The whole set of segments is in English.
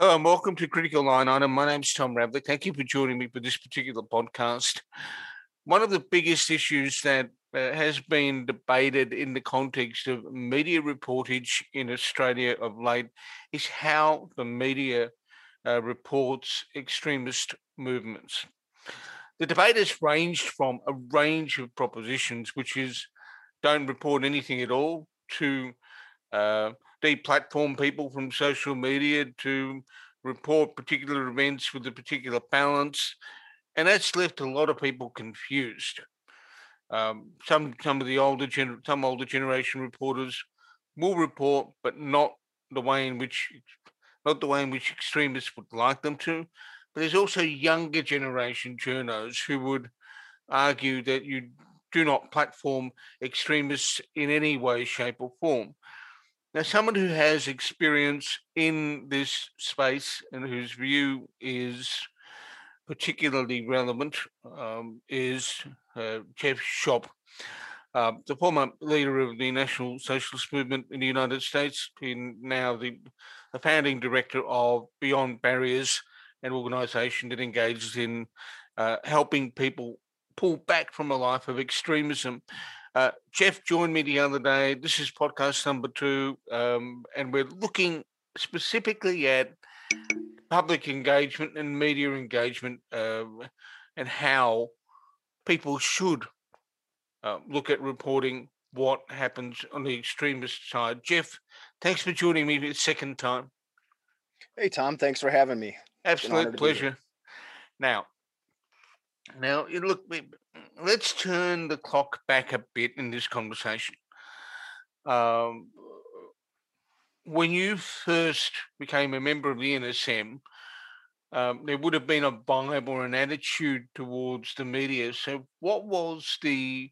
Hello and welcome to Critical Line Item. My name's Tom Ravlic. Thank you for joining me for this particular podcast. One of the biggest issues that uh, has been debated in the context of media reportage in Australia of late is how the media uh, reports extremist movements. The debate has ranged from a range of propositions, which is don't report anything at all, to uh, deplatform people from social media, to report particular events with a particular balance. And that's left a lot of people confused. Um, some some of the older some older generation reporters will report, but not the way in which not the way in which extremists would like them to. But there's also younger generation journos who would argue that you do not platform extremists in any way, shape, or form. Now, someone who has experience in this space and whose view is particularly relevant um, is uh, Jeff Schoep, uh, the former leader of the National Socialist Movement in the United States, and now the, the founding director of Beyond Barriers, an organization that engages in uh, helping people pull back from a life of extremism. Uh, Jeff joined me the other day. This is podcast number two, um, and we're looking specifically at public engagement and media engagement uh, and how people should uh, look at reporting what happens on the extremist side. Jeff, thanks for joining me the second time. Hey, Tom, thanks for having me. Absolute pleasure. Now, now, look, let's turn the clock back a bit in this conversation. Um, when you first became a member of the NSM, um, there would have been a vibe or an attitude towards the media. So, what was the,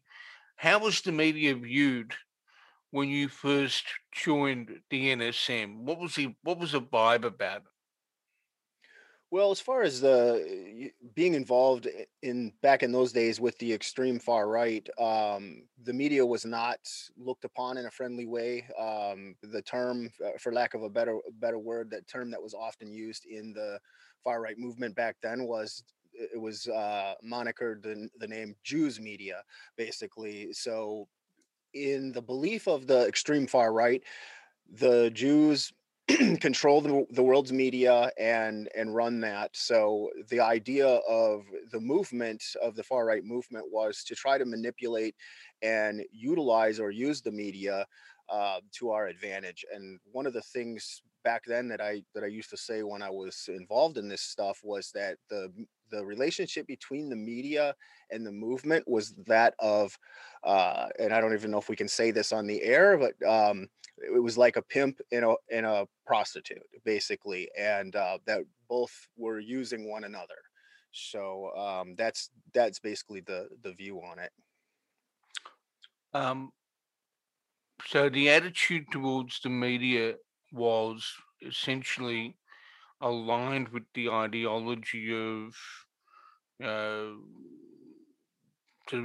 how was the media viewed when you first joined the NSM? What was the, what was the vibe about it? Well, as far as the being involved in back in those days with the extreme far right, um, the media was not looked upon in a friendly way. Um, the term, uh, for lack of a better better word, that term that was often used in the far right movement back then was it was uh, monikered the, the name Jews media, basically. So, in the belief of the extreme far right, the Jews control the, the world's media and and run that. So the idea of the movement of the far right movement was to try to manipulate and utilize or use the media uh, to our advantage. And one of the things back then that i that i used to say when i was involved in this stuff was that the the relationship between the media and the movement was that of uh, and i don't even know if we can say this on the air but um, it was like a pimp and a and a prostitute basically and uh, that both were using one another. So um, that's that's basically the the view on it. Um, so the attitude towards the media was essentially aligned with the ideology of uh,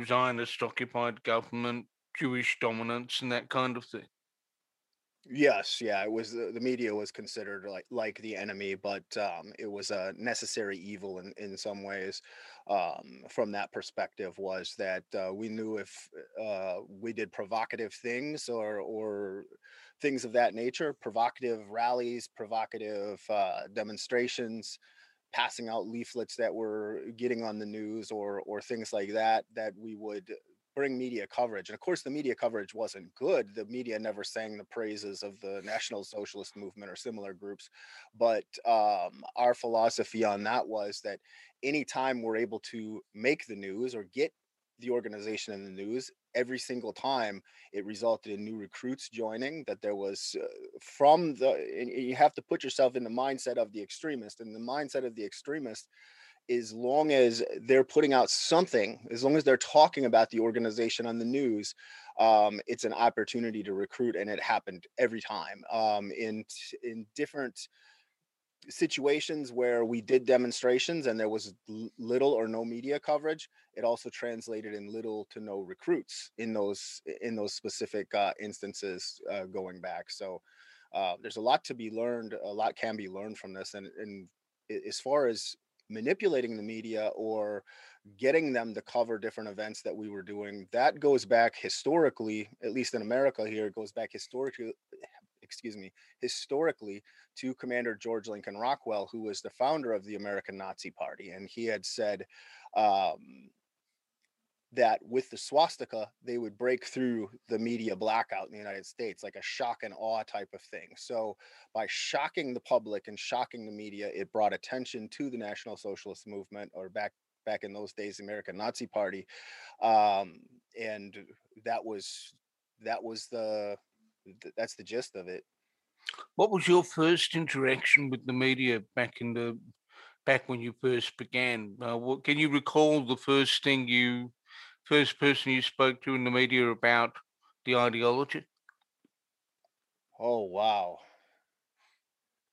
Zionist occupied government, Jewish dominance, and that kind of thing. Yes, yeah, it was the, the media was considered like like the enemy, but um, it was a necessary evil in in some ways. Um, from that perspective, was that uh, we knew if uh, we did provocative things or or things of that nature, provocative rallies, provocative uh, demonstrations, passing out leaflets that were getting on the news or or things like that, that we would bring media coverage. And of course, the media coverage wasn't good. The media never sang the praises of the National Socialist Movement or similar groups. But um, our philosophy on that was that anytime we're able to make the news or get the organization in the news every single time it resulted in new recruits joining that there was uh, from the you have to put yourself in the mindset of the extremist and the mindset of the extremist as long as they're putting out something, as long as they're talking about the organization on the news, um, it's an opportunity to recruit, and it happened every time. Um, in in different situations where we did demonstrations and there was little or no media coverage it also translated in little to no recruits in those in those specific uh, instances uh, going back so uh, there's a lot to be learned. A lot can be learned from this, and and as far as manipulating the media or getting them to cover different events that we were doing that goes back historically at least in america here it goes back historically excuse me historically to commander george lincoln rockwell who was the founder of the american nazi party and he had said um, that with the swastika they would break through the media blackout in the united states like a shock and awe type of thing. So by shocking the public and shocking the media it brought attention to the national socialist movement or back back in those days the american nazi party um, and that was that was the that's the gist of it what was your first interaction with the media back in the back when you first began uh, what, can you recall the first thing you first person you spoke to in the media about the ideology? Oh wow.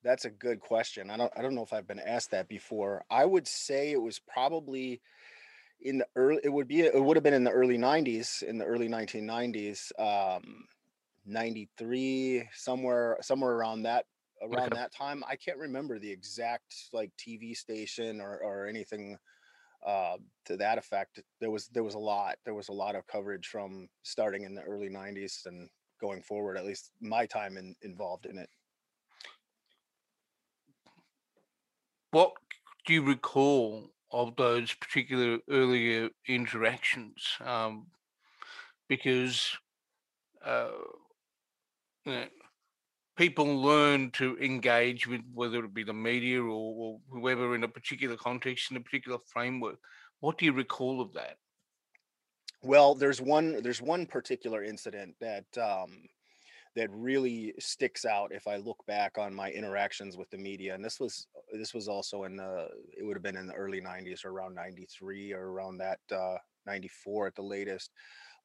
That's a good question. I don't I don't know if I've been asked that before. I would say it was probably in the early it would be it would have been in the early 90s in the early 1990s um 93 somewhere somewhere around that around okay. that time i can't remember the exact like tv station or or anything uh, to that effect. There was there was a lot. There was a lot of coverage from starting in the early '90s and going forward. At least my time in, involved in it. What do you recall of those particular earlier interactions? Um, because uh, you know, people learn to engage with whether it be the media or, or whoever in a particular context in a particular framework. What do you recall of that? Well there's one there's one particular incident that um that really sticks out if i look back on my interactions with the media and this was this was also in the it would have been in the early 90s or around 93 or around that uh 94 at the latest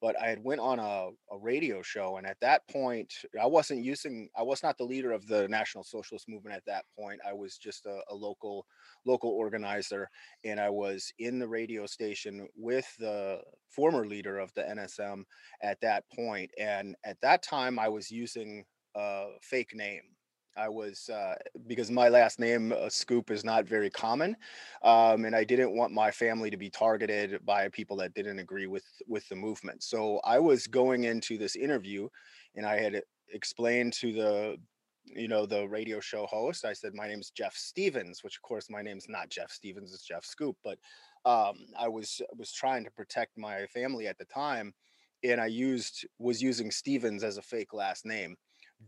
but I had went on a, a radio show, and at that point, I wasn't using. I was not the leader of the National Socialist Movement at that point. I was just a, a local local organizer, and I was in the radio station with the former leader of the NSM at that point. And at that time, I was using a fake name. I was uh, because my last name uh, Schoep is not very common, um, and I didn't want my family to be targeted by people that didn't agree with with the movement. So I was going into this interview, and I had explained to the you know the radio show host. I said my name is Jeff Stevens, which of course my name's not Jeff Stevens, it's Jeff Schoep. But um, I was was trying to protect my family at the time, and I used was using Stevens as a fake last name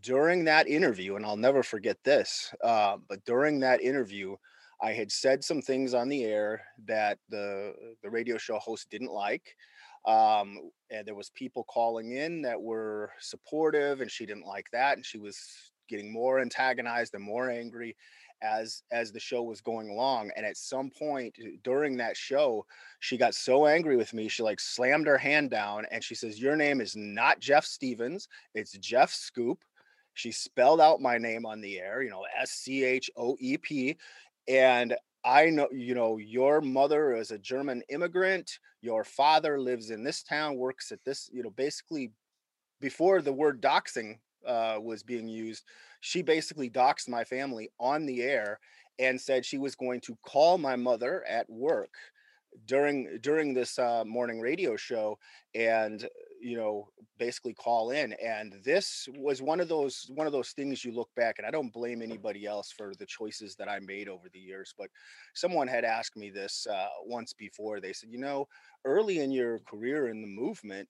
during that interview, and I'll never forget this, uh, but during that interview, I had said some things on the air that the the radio show host didn't like. Um, and there was people calling in that were supportive, and she didn't like that, and she was getting more antagonized and more angry as as the show was going along and at some point during that show she got so angry with me she like slammed her hand down and she says your name is not jeff stevens it's jeff schoep she spelled out my name on the air, you know, S C H O E P. And I know, you know, your mother is a German immigrant. Your father lives in this town, works at this, you know, basically before the word doxing uh, was being used, she basically doxed my family on the air and said she was going to call my mother at work during during this uh, morning radio show and you know basically call in and this was one of those one of those things you look back and i don't blame anybody else for the choices that i made over the years but someone had asked me this uh, once before. They said you know early in your career in the movement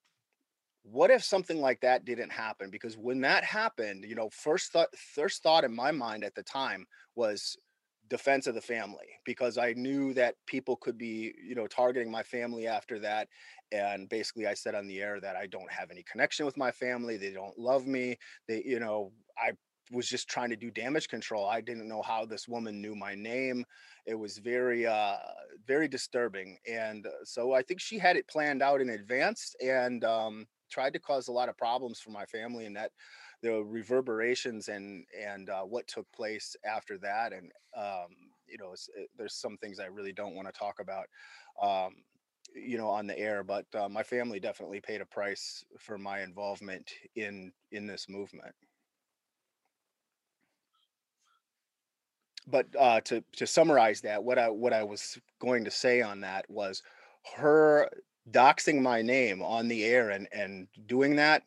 what if something like that didn't happen? Because when that happened you know first thought first thought in my mind at the time was defense of the family because I knew that people could be, you know, targeting my family after that. And basically, I said on the air that I don't have any connection with my family. They don't love me. They, you know, I was just trying to do damage control. I didn't know how this woman knew my name. It was very, uh, very disturbing. And uh, so I think she had it planned out in advance and um, tried to cause a lot of problems for my family. And that the reverberations and and uh, what took place after that and um, you know it, there's some things i really don't want to talk about um, you know on the air but uh, my family definitely paid a price for my involvement in in this movement but uh, to to summarize that, what I what I was going to say on that was her doxing my name on the air and and doing that.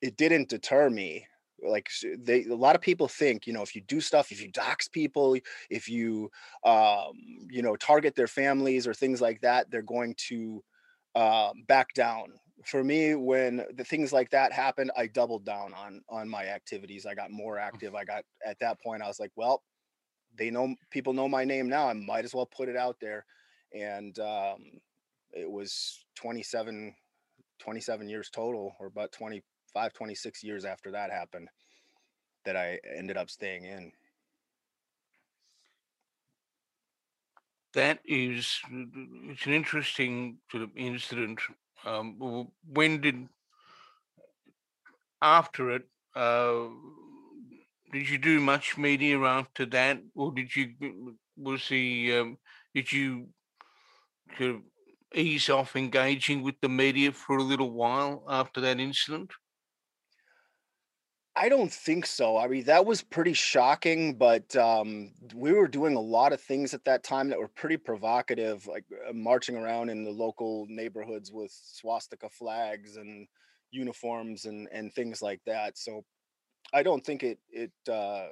It didn't deter me. Like they, a lot of people think, you know, if you do stuff, if you dox people, if you, um, you know, target their families or things like that, they're going to uh, back down. For me, when the things like that happened, I doubled down on on my activities. I got more mm. active. I got at that point, I was like, well, they know people know my name now. I might as well put it out there. And um, it was 27, 27 years total, or about 25, 26 years after that happened that I ended up staying in. That is, it's an interesting sort of incident. Um, when did, after it, uh, did you do much media after that, or did you was the um, did you sort of ease off engaging with the media for a little while after that incident? I don't think so. I mean, that was pretty shocking, but um, we were doing a lot of things at that time that were pretty provocative, like uh, marching around in the local neighborhoods with swastika flags and uniforms and and things like that. So I don't think it it uh,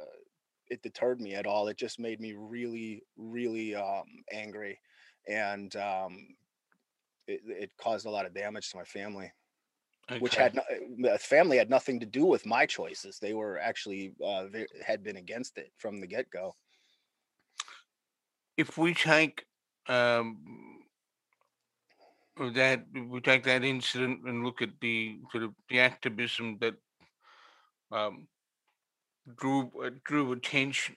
it deterred me at all. It just made me really, really um, angry, and um, it, it caused a lot of damage to my family, okay. which had no, the family had nothing to do with my choices. They were actually uh, they had been against it from the get go. If we take um, that, we take that incident and look at the sort of the activism that um, drew uh, drew attention.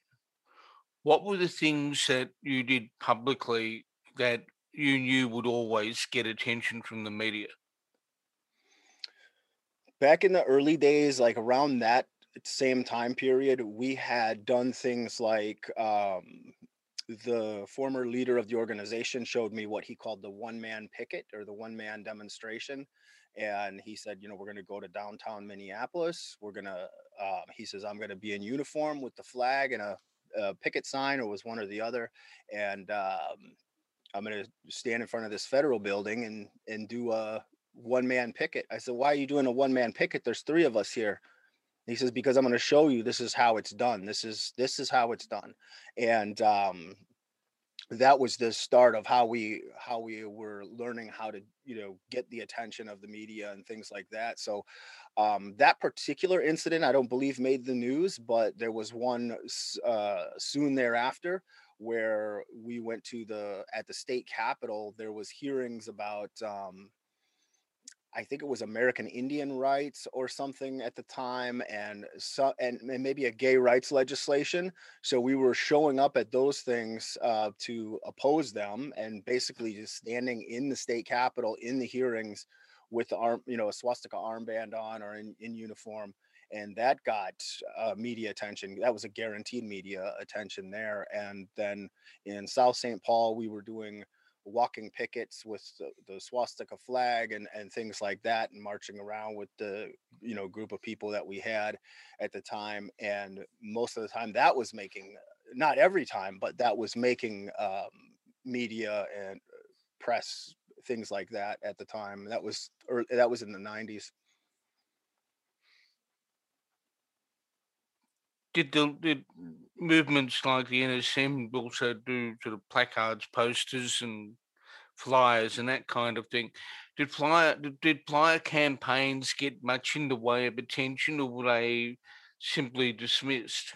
What were the things that you did publicly that you knew would always get attention from the media? Back in the early days, like around that same time period, we had done things like um, the former leader of the organization showed me what he called the one man picket or the one man demonstration and he said, you know, we're going to go to downtown Minneapolis. We're going to, uh, he says, I'm going to be in uniform with the flag and a, a picket sign, or was one or the other, and um, I'm going to stand in front of this federal building and and do a one man picket. I said, why are you doing a one man picket? There's three of us here. He says, because I'm going to show you this is how it's done. This is this is how it's done, and um, that was the start of how we how we were learning how to you know get the attention of the media and things like that so um, that particular incident i don't believe made the news but there was one uh, soon thereafter where we went to the at the state capitol there was hearings about um, I think it was American Indian rights or something at the time, and so and, and maybe a gay rights legislation. So we were showing up at those things uh, to oppose them, and basically just standing in the state capitol in the hearings with arm, you know, a swastika armband on or in, in uniform, and that got uh, media attention. That was a guaranteed media attention there. And then in South St. Paul, we were doing walking pickets with the, the, swastika flag and, and things like that and marching around with the you know group of people that we had at the time and most of the time that was making not every time but that was making um, media and press things like that at the time that was or that was in the 90s did the did movements like the NSM also do sort of placards, posters, and flyers and that kind of thing? Did flyer did flyer campaigns get much in the way of attention, or were they simply dismissed?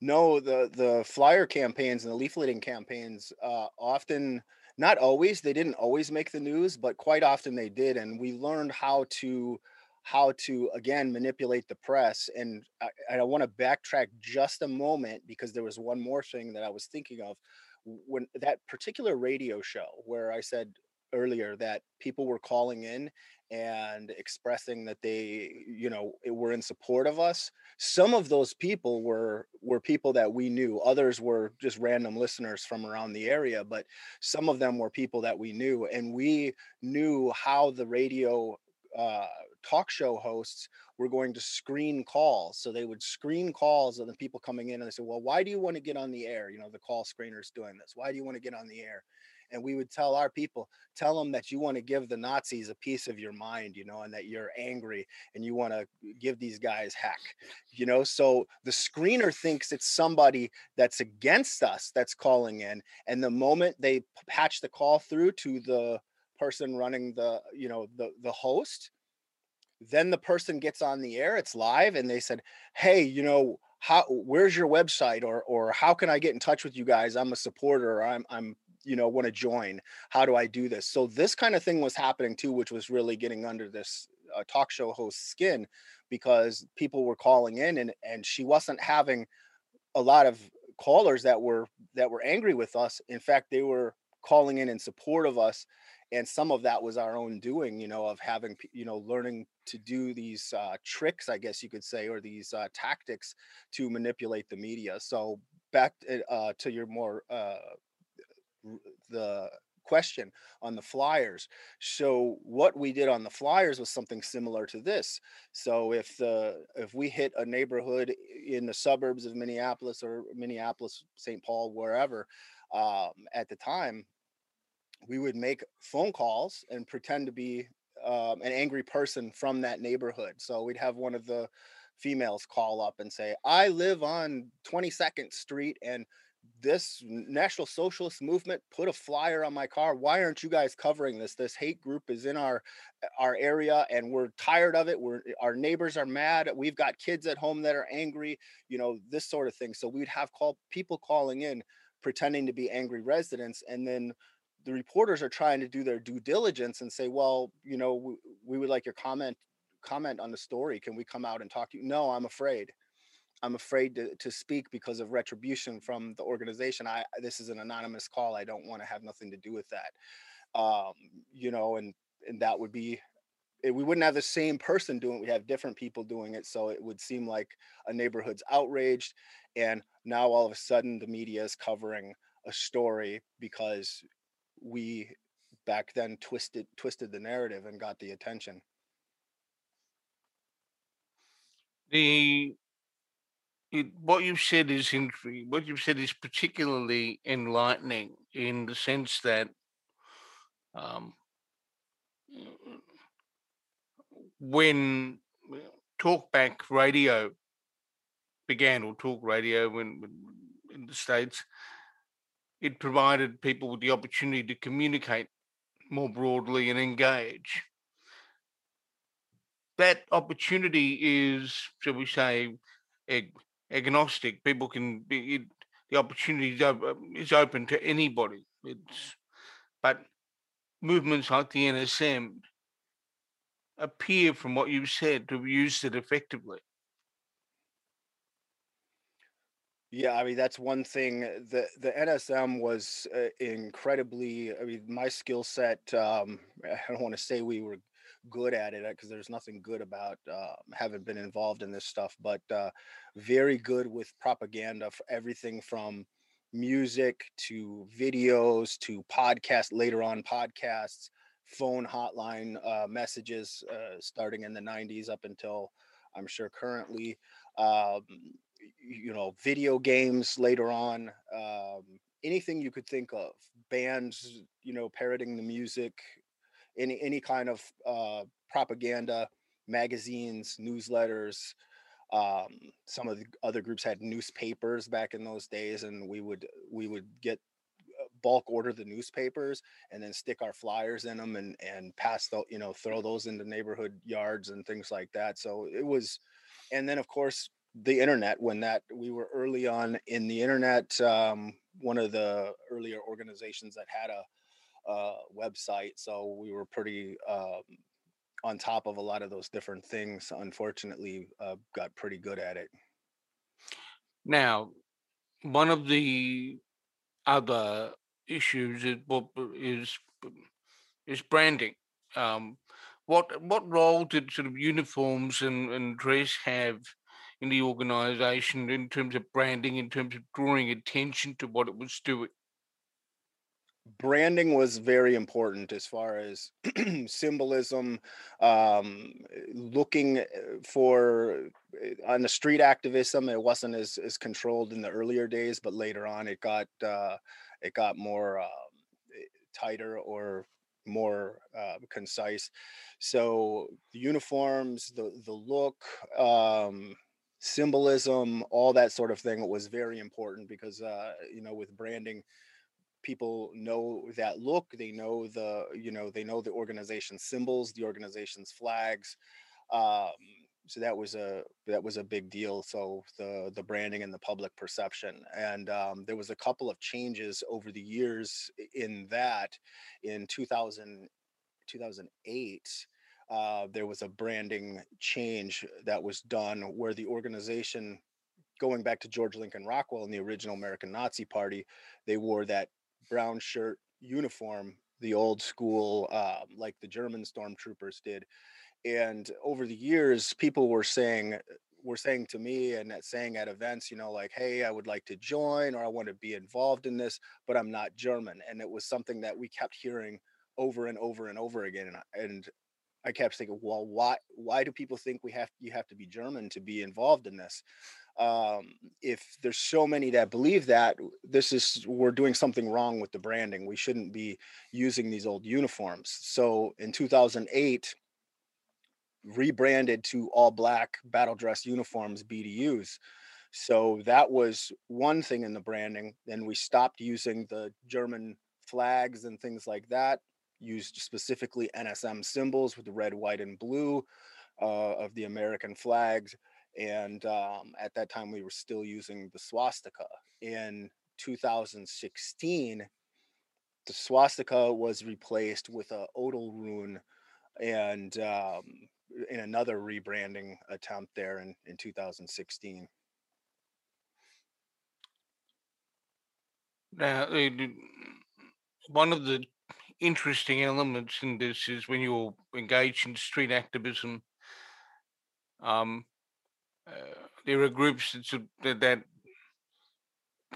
No, the the flyer campaigns and the leafleting campaigns uh, often, not always, they didn't always make the news, but quite often they did, and we learned how to how to again manipulate the press and I, I want to backtrack just a moment because there was one more thing that i was thinking of. When that particular radio show where i said earlier that people were calling in and expressing that they you know were in support of us some of those people were were people that we knew. Others were just random listeners from around the area but some of them were people that we knew and we knew how the radio uh, talk show hosts were going to screen calls. So they would screen calls of the people coming in and they said, Well, why do you want to get on the air? You know, the call screener's doing this. Why do you want to get on the air? and we would tell our people tell them that you want to give the nazis a piece of your mind you know and that you're angry and you want to give these guys heck you know so the screener thinks it's somebody that's against us that's calling in and the moment they patch the call through to the person running the you know the the host then the person gets on the air it's live and they said hey you know how where's your website or or how can i get in touch with you guys? I'm a supporter i'm i'm you know want to join. How do i do this? So this kind of thing was happening too which was really getting under this uh, talk show host skin because people were calling in and and she wasn't having a lot of callers that were that were angry with us. In fact they were calling in in support of us and some of that was our own doing you know of having you know learning to do these uh, tricks i guess you could say or these uh, tactics to manipulate the media so back uh, to your more uh, the question on the flyers. So what we did on the flyers was something similar to this. So if the if we hit a neighborhood in the suburbs of Minneapolis or Minneapolis, St. Paul, wherever, um, at the time, we would make phone calls and pretend to be um, an angry person from that neighborhood. So we'd have one of the females call up and say, "I live on 22nd Street and." this national socialist movement put a flyer on my car why aren't you guys covering this this hate group is in our our area and we're tired of it we're our neighbors are mad we've got kids at home that are angry you know this sort of thing so we'd have call people calling in pretending to be angry residents and then the reporters are trying to do their due diligence and say well you know we, we would like your comment comment on the story can we come out and talk to you no i'm afraid I'm afraid to, to speak because of retribution from the organization. I this is an anonymous call. I don't want to have nothing to do with that. Um, you know, and and that would be it, we wouldn't have the same person doing it. We have different people doing it. So it would seem like a neighborhood's outraged. And now all of a sudden the media is covering a story because we back then twisted twisted the narrative and got the attention. The it, what you've said is what you've said is particularly enlightening in the sense that um, when talkback radio began, or talk radio when, when in the states, it provided people with the opportunity to communicate more broadly and engage. That opportunity is, shall we say, agnostic. People can be it, the opportunity um, is open to anybody. It's but movements like the NSM appear, from what you've said, to have used it effectively. Yeah, I mean that's one thing. the The NSM was uh, incredibly. I mean, my skill set. Um, I don't want to say we were good at it because there's nothing good about uh, having been involved in this stuff, but uh, very good with propaganda for everything from music to videos to podcasts, later on podcasts, phone hotline uh, messages uh, starting in the 90s up until I'm sure currently. Um, you know, video games later on, um, anything you could think of, bands, you know, parroting the music, any any kind of uh, propaganda, magazines, newsletters. Um, some of the other groups had newspapers back in those days, and we would we would get uh, bulk order the newspapers and then stick our flyers in them and and pass the you know throw those into neighborhood yards and things like that. So it was, and then of course the internet when that we were early on in the internet. Um, one of the earlier organizations that had a uh, website. So we were pretty um, on top of a lot of those different things. Unfortunately, uh, got pretty good at it. Now, one of the other issues is is is branding. Um, what what role did sort of uniforms and, and dress have in the organization in terms of branding, in terms of drawing attention to what it was doing? branding was very important as far as symbolism um, looking uh, for uh, on the street activism it wasn't as, as controlled in the earlier days but later on it got uh, it got more um, tighter or more uh, concise so the uniforms the the look um, symbolism all that sort of thing was very important because uh, you know with branding people know that look they know the you know they know the organization symbols the organization's flags um, so that was a that was a big deal so the the branding and the public perception and um, there was a couple of changes over the years in that in 2000 2008 uh, there was a branding change that was done where the organization going back to george lincoln rockwell and the original american nazi party they wore that brown shirt uniform, the old school, uh, like the German stormtroopers did. And over the years, people were saying, were saying to me and saying at events, you know, like, hey, I would like to join or I want to be involved in this, but I'm not German. And it was something that we kept hearing over and over and over again. And, and I kept thinking, well, why why do people think we have you have to be German to be involved in this? um, if there's so many that believe that this is we're doing something wrong with the branding. We shouldn't be using these old uniforms. So in 2008 rebranded to all black battle dress uniforms bdus so that was one thing in the branding. Then we stopped using the german flags and things like that used specifically nsm symbols with the red white and blue uh, of the american flags and um, at that time we were still using the swastika. In 2016 the swastika was replaced with a odal rune and um, in another rebranding attempt there in, in 2016 now one of the interesting elements in this is when you're engaged in street activism um, uh, there are groups that, that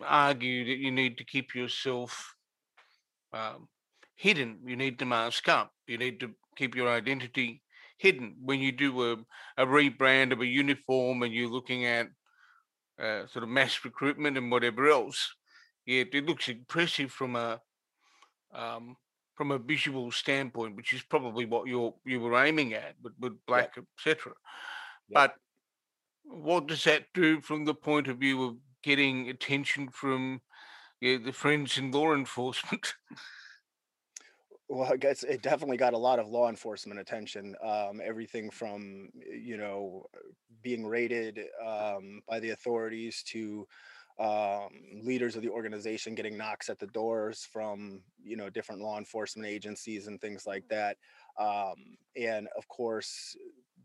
argue that you need to keep yourself um, hidden. You need to mask up. You need to keep your identity hidden. When you do a, a rebrand of a uniform and you're looking at uh, sort of mass recruitment and whatever else, yeah, it looks impressive from a um, from a visual standpoint, which is probably what you're you were aiming at with, with black, etc. But what does that do from the point of view of getting attention from yeah, the friends in law enforcement? well, I guess it definitely got a lot of law enforcement attention. Um, everything from you know being raided um, by the authorities to um, leaders of the organization getting knocks at the doors from you know different law enforcement agencies and things like that. Um, and of course,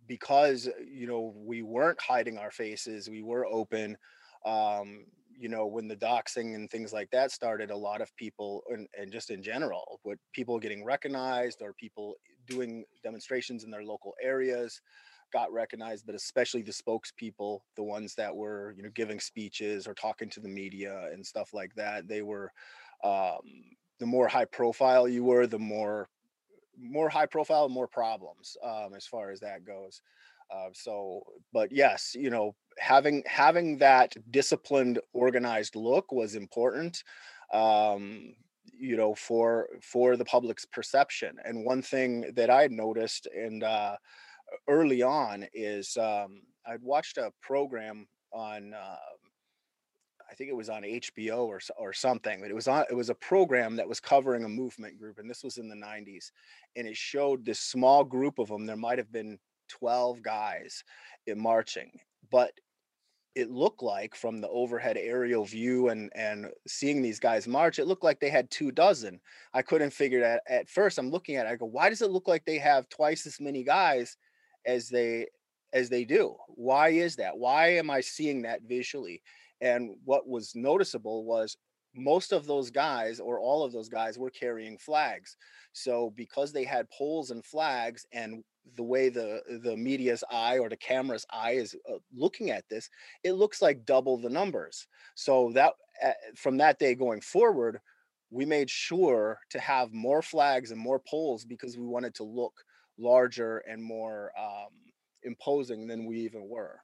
because you know we weren't hiding our faces we were open um you know when the doxing and things like that started a lot of people and, and just in general with people getting recognized or people doing demonstrations in their local areas got recognized but especially the spokespeople the ones that were you know giving speeches or talking to the media and stuff like that they were um, the more high profile you were the more more high profile, more problems um, as far as that goes. Uh, so, but yes, you know, having having that disciplined, organized look was important. Um, you know, for for the public's perception. And one thing that I noticed and uh, early on is um, I'd watched a program on uh, I think it was on HBO or or something, but it was on it was a program that was covering a movement group, and this was in the 90s, and it showed this small group of them. There might have been 12 guys in marching, but it looked like from the overhead aerial view and and seeing these guys march, it looked like they had two dozen. I couldn't figure that at first. I'm looking at it, I go, why does it look like they have twice as many guys as they as they do? Why is that? Why am I seeing that visually? And what was noticeable was most of those guys or all of those guys were carrying flags. So because they had poles and flags and the way the the media's eye or the camera's eye is uh, looking at this, it looks like double the numbers. So that uh, from that day going forward, we made sure to have more flags and more poles because we wanted to look larger and more um, imposing than we even were.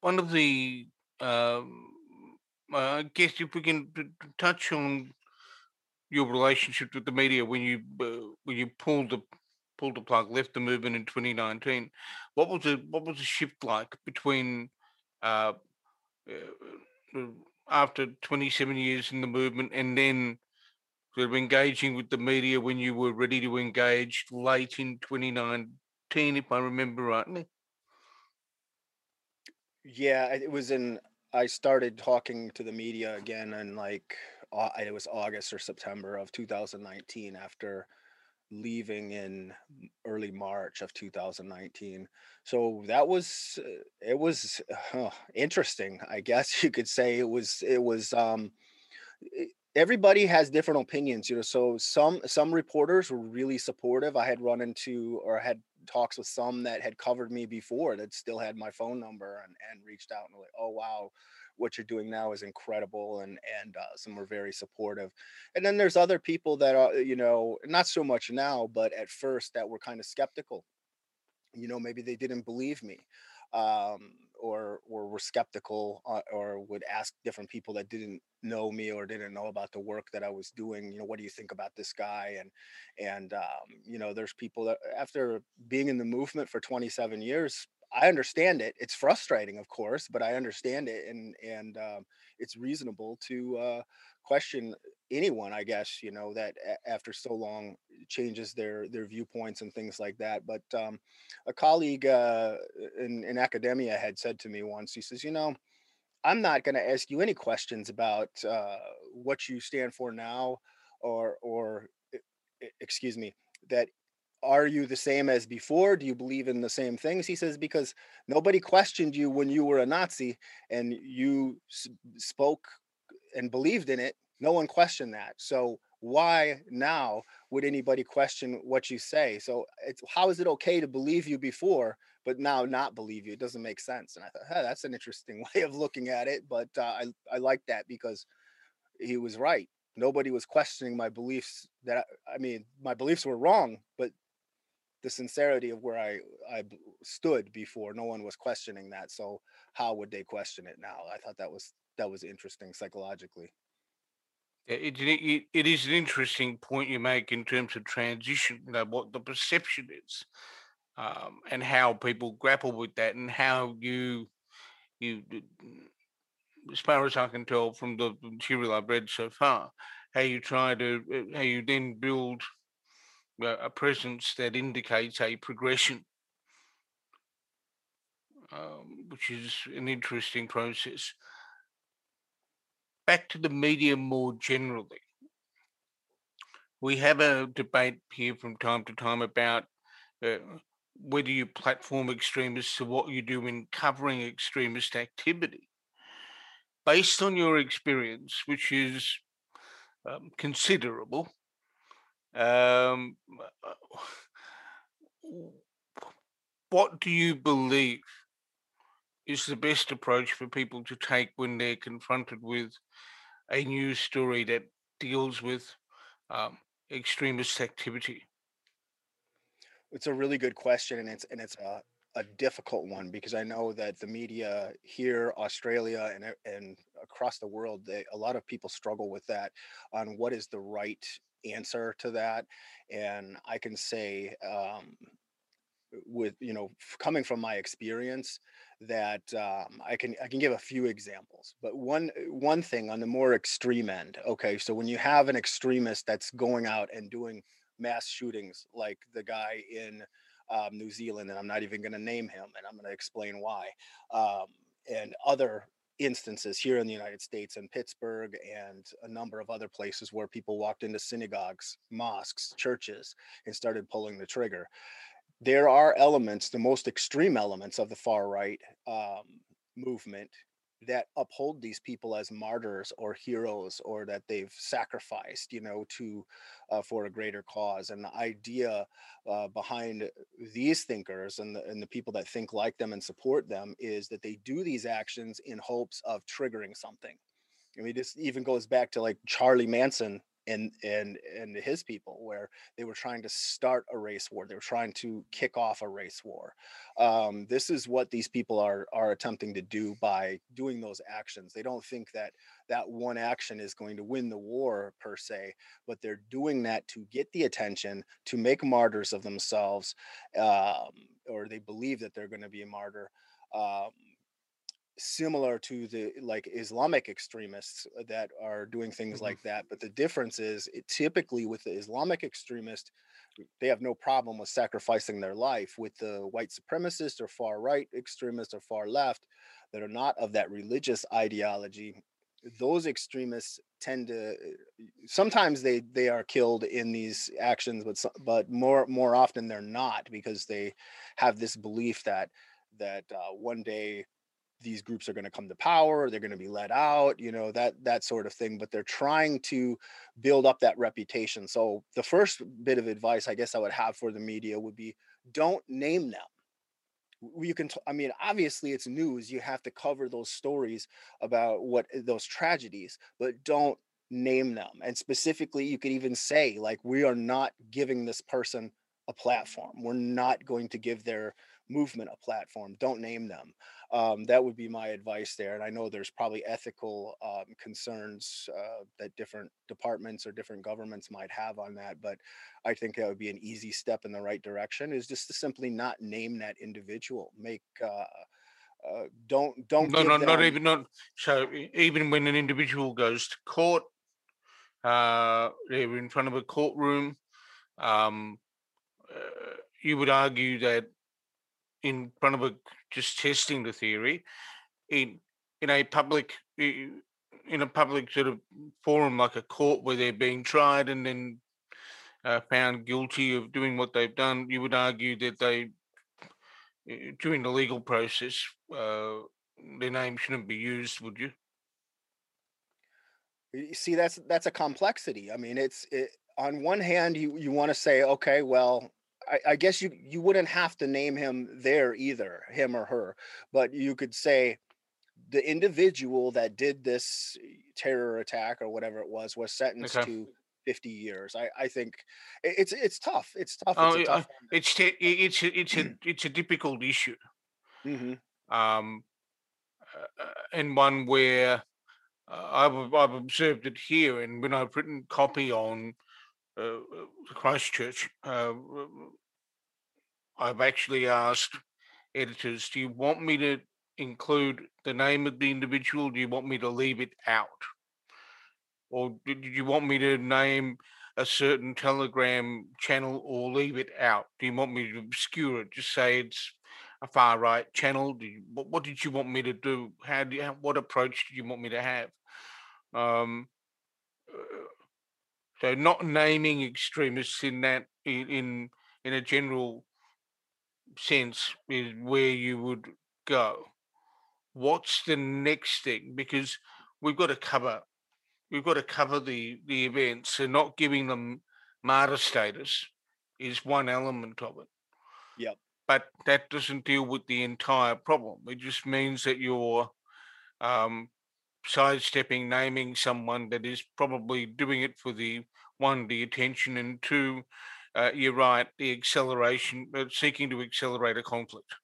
One of the, um, I guess if we can touch on your relationship with the media when you uh, when you pulled the pulled the plug, left the movement in 2019. What was the what was the shift like between uh, uh, after 27 years in the movement and then sort of engaging with the media when you were ready to engage late in 2019, if I remember rightly? Yeah, it was in. I started talking to the media again in like it was August or September of 2019 after leaving in early March of 2019. So that was uh, it was uh, interesting, I guess you could say. It was it was um everybody has different opinions, you know. So some some reporters were really supportive. I had run into or had talks with some that had covered me before that still had my phone number and, and reached out and were like, oh wow, what you're doing now is incredible and and uh, some were very supportive and then there's other people that are you know not so much now but at first that were kind of skeptical you know maybe they didn't believe me um, or or were skeptical uh, or would ask different people that didn't know me or didn't know about the work that I was doing. You know, what do you think about this guy? And and um, you know, there's people that after being in the movement for 27 years, I understand it. It's frustrating, of course, but I understand it, and and um, it's reasonable to uh, question anyone, I guess, you know, that a- after so long changes their their viewpoints and things like that. But um, a colleague uh, in, in academia had said to me once, he says, you know, I'm not going to ask you any questions about uh, what you stand for now, or or excuse me, that are you the same as before? Do you believe in the same things? He says, because nobody questioned you when you were a Nazi and you s- spoke and believed in it. No one questioned that. So why now would anybody question what you say? So it's how is it okay to believe you before, but now not believe you? It doesn't make sense. And I thought, hey, that's an interesting way of looking at it. But uh, I I like that because he was right. Nobody was questioning my beliefs. That I, I mean, my beliefs were wrong, but the sincerity of where I I stood before. No one was questioning that. So how would they question it now? I thought that was that was interesting psychologically. It, it, it is an interesting point you make in terms of transition, you know, what the perception is, um, and how people grapple with that, and how you, you, as far as I can tell from the material I've read so far, how you try to, uh, how you then build a presence that indicates a progression, um, which is an interesting process. Back to the media more generally. We have a debate here from time to time about uh, whether you platform extremists or what you do in covering extremist activity. Based on your experience, which is um, considerable, um, what do you believe is the best approach for people to take when they're confronted with a news story that deals with um, extremist activity? It's a really good question, and it's and it's a a difficult one because I know that the media here, Australia, and and across the world, they, a lot of people struggle with that on what is the right answer to that. And I can say, um, with you know, coming from my experience, that um, I can I can give a few examples. But one one thing on the more extreme end, okay, so when you have an extremist that's going out and doing mass shootings, like the guy in um, New Zealand, and I'm not even going to name him, and I'm going to explain why, um, and other instances here in the United States in Pittsburgh and a number of other places where people walked into synagogues, mosques, churches, and started pulling the trigger. There are elements, the most extreme elements of the far right um, movement that uphold these people as martyrs or heroes or that they've sacrificed you know to uh, for a greater cause. And the idea uh, behind these thinkers and the, and the people that think like them and support them is that they do these actions in hopes of triggering something. I mean, this even goes back to like Charlie Manson and and and his people where they were trying to start a race war they were trying to kick off a race war. Um, this is what these people are are attempting to do by doing those actions. They don't think that that one action is going to win the war per se but they're doing that to get the attention to make martyrs of themselves um, or they believe that they're going to be a martyr um, similar to the like Islamic extremists uh, that are doing things mm-hmm. like that. But the difference is it typically with the Islamic extremist, they have no problem with sacrificing their life. With the white supremacist or far right extremists or far left that are not of that religious ideology, those extremists tend to sometimes they they are killed in these actions but but more more often they're not because they have this belief that that uh, one day these groups are going to come to power they're going to be let out you know that that sort of thing but they're trying to build up that reputation. So the first bit of advice i guess i would have for the media would be don't name them. You can t- I mean obviously it's news you have to cover those stories about what eh, those tragedies but don't name them and specifically you could even say like we are not giving this person a platform. We're not going to give their movement a platform. Don't name them. Um, that would be my advice there and i know there's probably ethical um, concerns uh, that different departments or different governments might have on that but i think that would be an easy step in the right direction is just to simply not name that individual. Make uh, uh, don't don't no no them... not even not so even when an individual goes to court uh they're in front of a courtroom um uh, you would argue that in front of just testing the theory in in a public in a public sort of forum like a court where they're being tried and then uh, found guilty of doing what they've done you would argue that they during the legal process uh, their name shouldn't be used would you? You see that's that's a complexity. I mean it's it, on one hand you you want to say okay well I, I guess you you wouldn't have to name him there either, him or her, but you could say the individual that did this terror attack or whatever it was was sentenced okay. to 50 years. I, I think it's it's tough. It's tough. Oh, it's tough it's it's a, it's a it's a difficult issue. Mm-hmm. Um, uh, uh, and one where uh, I've I've observed it here, and when I've written copy on uh, Christchurch, uh, I've actually asked editors, do you want me to include the name of the individual? Do you want me to leave it out? Or did you want me to name a certain Telegram channel or leave it out? Do you want me to obscure it? Just say it's a far right channel. You, what, what, did you want me to do? How do you, what approach do you want me to have? Um, uh, so not naming extremists in that in in, a general sense is where you would go. What's the next thing? Because we've got to cover we've got to cover the the events and not giving them martyr status is one element of it. Yep. But that doesn't deal with the entire problem. It just means that you're um, sidestepping naming someone that is probably doing it for the one the attention and two uh, you're right the acceleration uh, seeking to accelerate a conflict.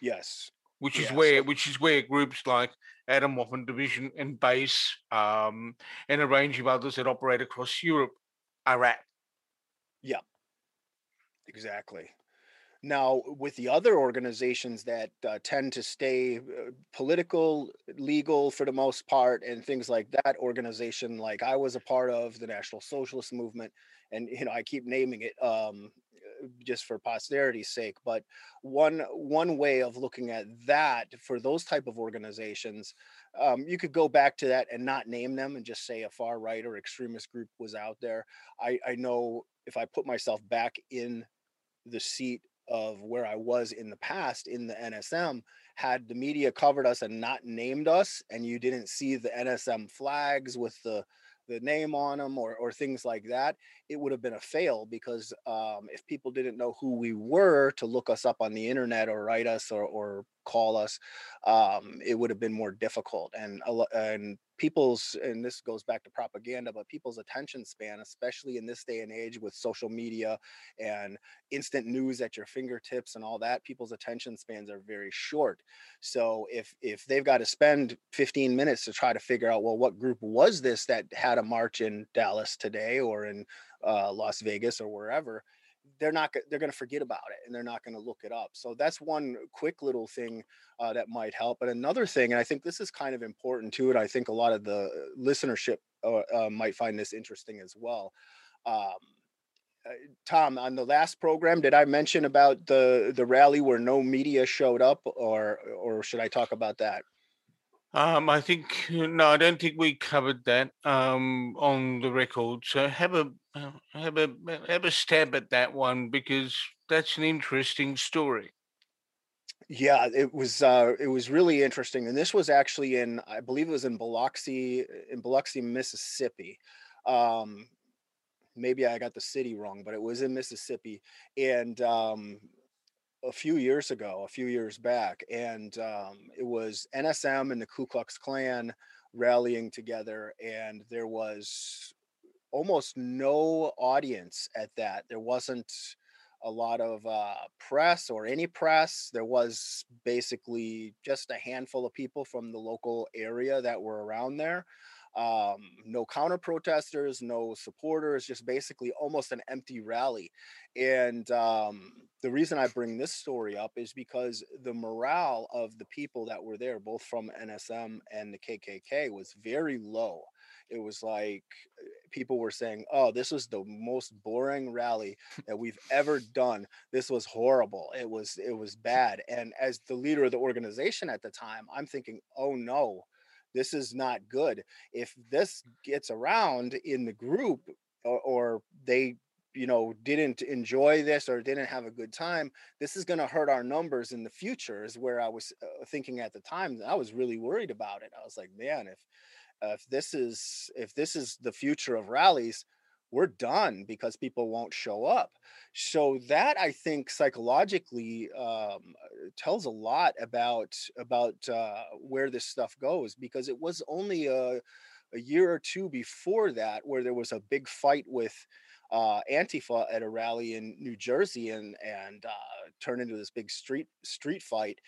Yes. Which is where which is where groups like Atomwaffen Division and base um, and a range of others that operate across europe are at. Yeah. Exactly now, with the other organizations that uh, tend to stay uh, political, legal for the most part, and things like that, organization like I was a part of, the National Socialist Movement, and you know I keep naming it um, just for posterity's sake. But one one way of looking at that for those type of organizations, um, you could go back to that and not name them and just say a far right or extremist group was out there. I, I know if I put myself back in the seat of where I was in the past in the NSM, had the media covered us and not named us, and you didn't see the NSM flags with the the name on them or, or things like that, it would have been a fail because um, if people didn't know who we were to look us up on the internet or write us or, or call us, um, it would have been more difficult. And and people's and this goes back to propaganda but people's attention span especially in this day and age with social media and instant news at your fingertips and all that people's attention spans are very short so if if they've got to spend 15 minutes to try to figure out well what group was this that had a march in Dallas today or in uh, Las Vegas or wherever they're not they're going to forget about it and they're not going to look it up. So that's one quick little thing uh, that might help. But another thing and i think this is kind of important too and i think a lot of the listenership uh, uh, might find this interesting as well. Um, uh, tom on the last program did i mention about the the rally where no media showed up or or should i talk about that? Um, I think no, I don't think we covered that um, on the record. So have a uh, have a have a stab at that one because that's an interesting story. Yeah, it was uh, it was really interesting, and this was actually in I believe it was in Biloxi in Biloxi, Mississippi. Um, maybe I got the city wrong, but it was in Mississippi, and um, a few years ago, a few years back, and um, it was NSM and the Ku Klux Klan rallying together, and there was almost no audience at that. There wasn't a lot of uh, press or any press. There was basically just a handful of people from the local area that were around there um, no counter protesters, no supporters, just basically almost an empty rally. And um, the reason I bring this story up is because the morale of the people that were there, both from NSM and the KKK, was very low. It was like people were saying, "Oh, this was the most boring rally that we've ever done. This was horrible. It was it was bad." And as the leader of the organization at the time, I'm thinking, "Oh no, this is not good. If this gets around in the group or, or they you know didn't enjoy this or didn't have a good time this is going to hurt our numbers in the future is where i was uh, thinking at the time i was really worried about it i was like man if if this is if this is the future of rallies we're done because people won't show up. So that I think psychologically um, tells a lot about about uh, where this stuff goes because it was only a, a year or two before that where there was a big fight with uh, Antifa at a rally in New Jersey and and uh, turned into this big street street fight,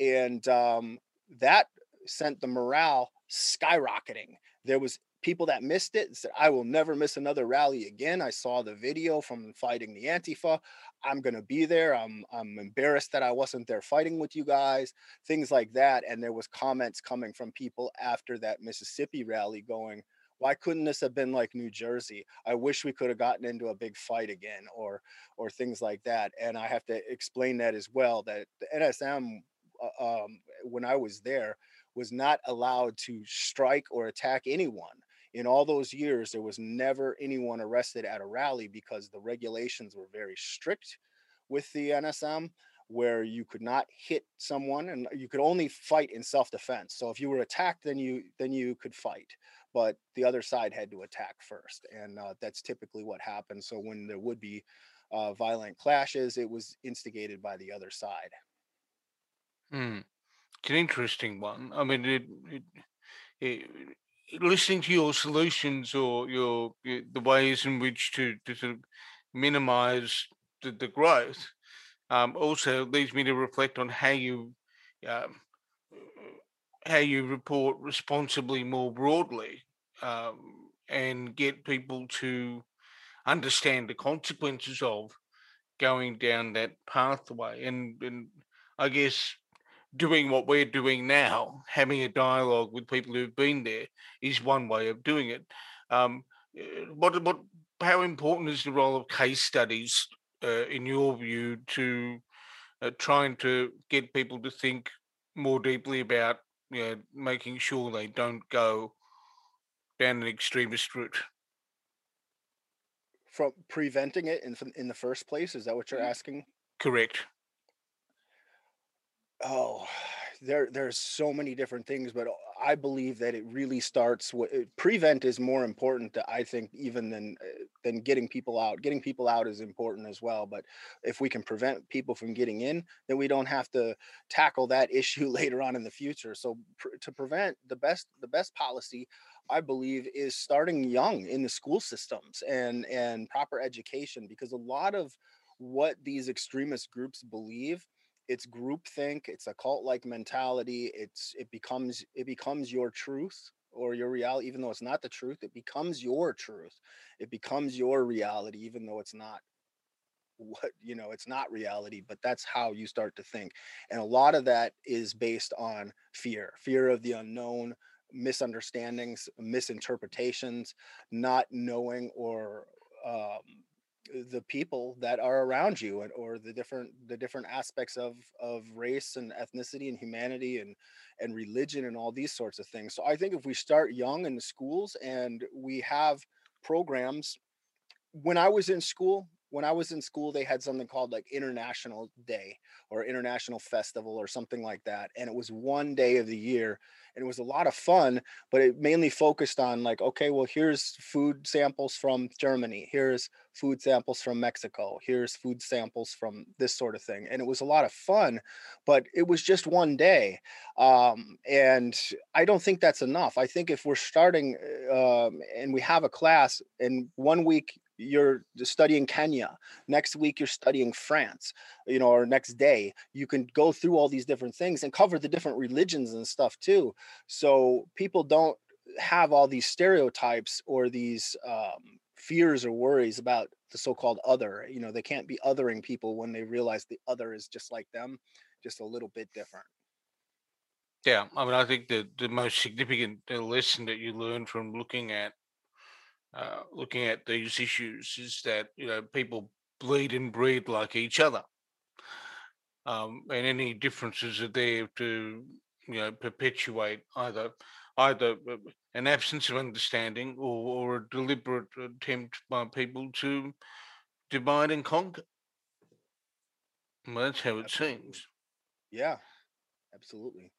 and um, that sent the morale skyrocketing. There was people that missed it said, I will never miss another rally again. I saw the video from fighting the Antifa. I'm gonna be there. I'm I'm embarrassed that I wasn't there fighting with you guys, things like that. And there was comments coming from people after that Mississippi rally going, why couldn't this have been like New Jersey? I wish we could have gotten into a big fight again or or things like that. And I have to explain that as well that the NSM uh, um, when I was there was not allowed to strike or attack anyone in all those years, there was never anyone arrested at a rally because the regulations were very strict with the NSM, where you could not hit someone and you could only fight in self-defense. So if you were attacked, then you then you could fight, but the other side had to attack first, and uh, that's typically what happened. So when there would be uh, violent clashes, it was instigated by the other side. Hmm. It's an interesting one. I mean, it, it, it listening to your solutions or your, the ways in which to, to sort of minimize the, the growth um, also leads me to reflect on how you um, how you report responsibly more broadly um, and get people to understand the consequences of going down that pathway and and I guess doing what we're doing now, having a dialogue with people who've been there, is one way of doing it. Um, eh, what what how important is the role of case studies uh, in your view to uh, trying to get people to think more deeply about you know, making sure they don't go down an extremist route? From preventing it in in the first place, is that what you're mm. asking? Correct. Oh, there there's so many different things, but I believe that it really starts with uh, prevent is more important, I think, even than uh, than getting people out. Getting people out is important as well, but if we can prevent people from getting in, then we don't have to tackle that issue later on in the future. So pr- to prevent the best the best policy I believe is starting young in the school systems and and proper education because a lot of what these extremist groups believe it's groupthink it's a cult like mentality it's it becomes it becomes your truth or your reality even though it's not the truth it becomes your truth. It becomes your reality even though it's not what you know it's not reality but that's how you start to think. And a lot of that is based on fear fear of the unknown misunderstandings misinterpretations not knowing or um, the people that are around you and or the different the different aspects of of race and ethnicity and humanity and and religion and all these sorts of things. So i think if we start young in the schools and we have programs when i was in school when I was in school, they had something called like International Day or International Festival or something like that. And it was one day of the year and it was a lot of fun, but it mainly focused on like, okay, well, here's food samples from Germany, here's food samples from Mexico, here's food samples from this sort of thing. And it was a lot of fun, but it was just one day. Um, and I don't think that's enough. I think if we're starting uh, um, and we have a class and one week you're studying Kenya. Next week, you're studying France, you know, or next day, you can go through all these different things and cover the different religions and stuff too. So people don't have all these stereotypes or these um, fears or worries about the so-called other. You know, they can't be othering people when they realize the other is just like them, just a little bit different. Yeah, I mean, I think the the most significant lesson that you learn from looking at uh, looking at these issues is that you know people bleed and breed like each other, um, and any differences are there to you know perpetuate either either uh, an absence of understanding or, or a deliberate attempt by people to divide and conquer. Well, that's how it seems. Yeah, absolutely.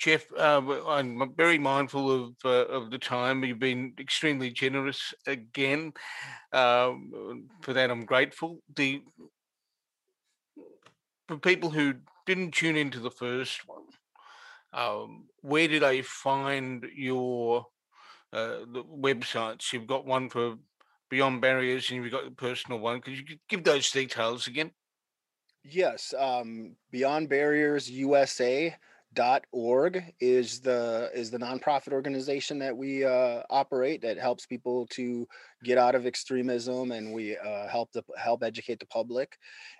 Jeff, uh, I'm very mindful of uh, of the time. You've been extremely generous again. Um, for that, I'm grateful. The for people who didn't tune into the first one, um, where did they find your uh, websites? You've got one for Beyond Barriers, and you've got the personal one. Could you give those details again? Yes, um, Beyond Barriers USA dot org is the is the nonprofit organization that we uh, operate that helps people to get out of extremism and we uh, help the help educate the public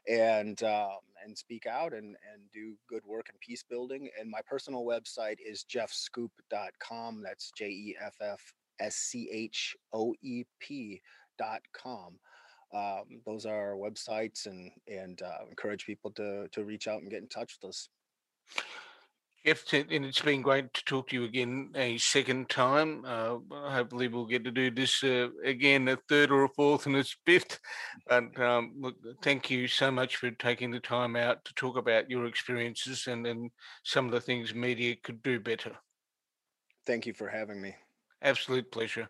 and um, and speak out and and do good work and peace building. And my personal website is jeffschoep.com that's j-e-f-f-s-c-h-o-e-p dot com. Um, those are our websites and and uh, encourage people to to reach out and get in touch with us Jeff, and it's been great to talk to you again a second time. Uh, hopefully, we'll get to do this uh, again, a third or a fourth and a fifth. But um, look, thank you so much for taking the time out to talk about your experiences and, and some of the things media could do better. Thank you for having me. Absolute pleasure.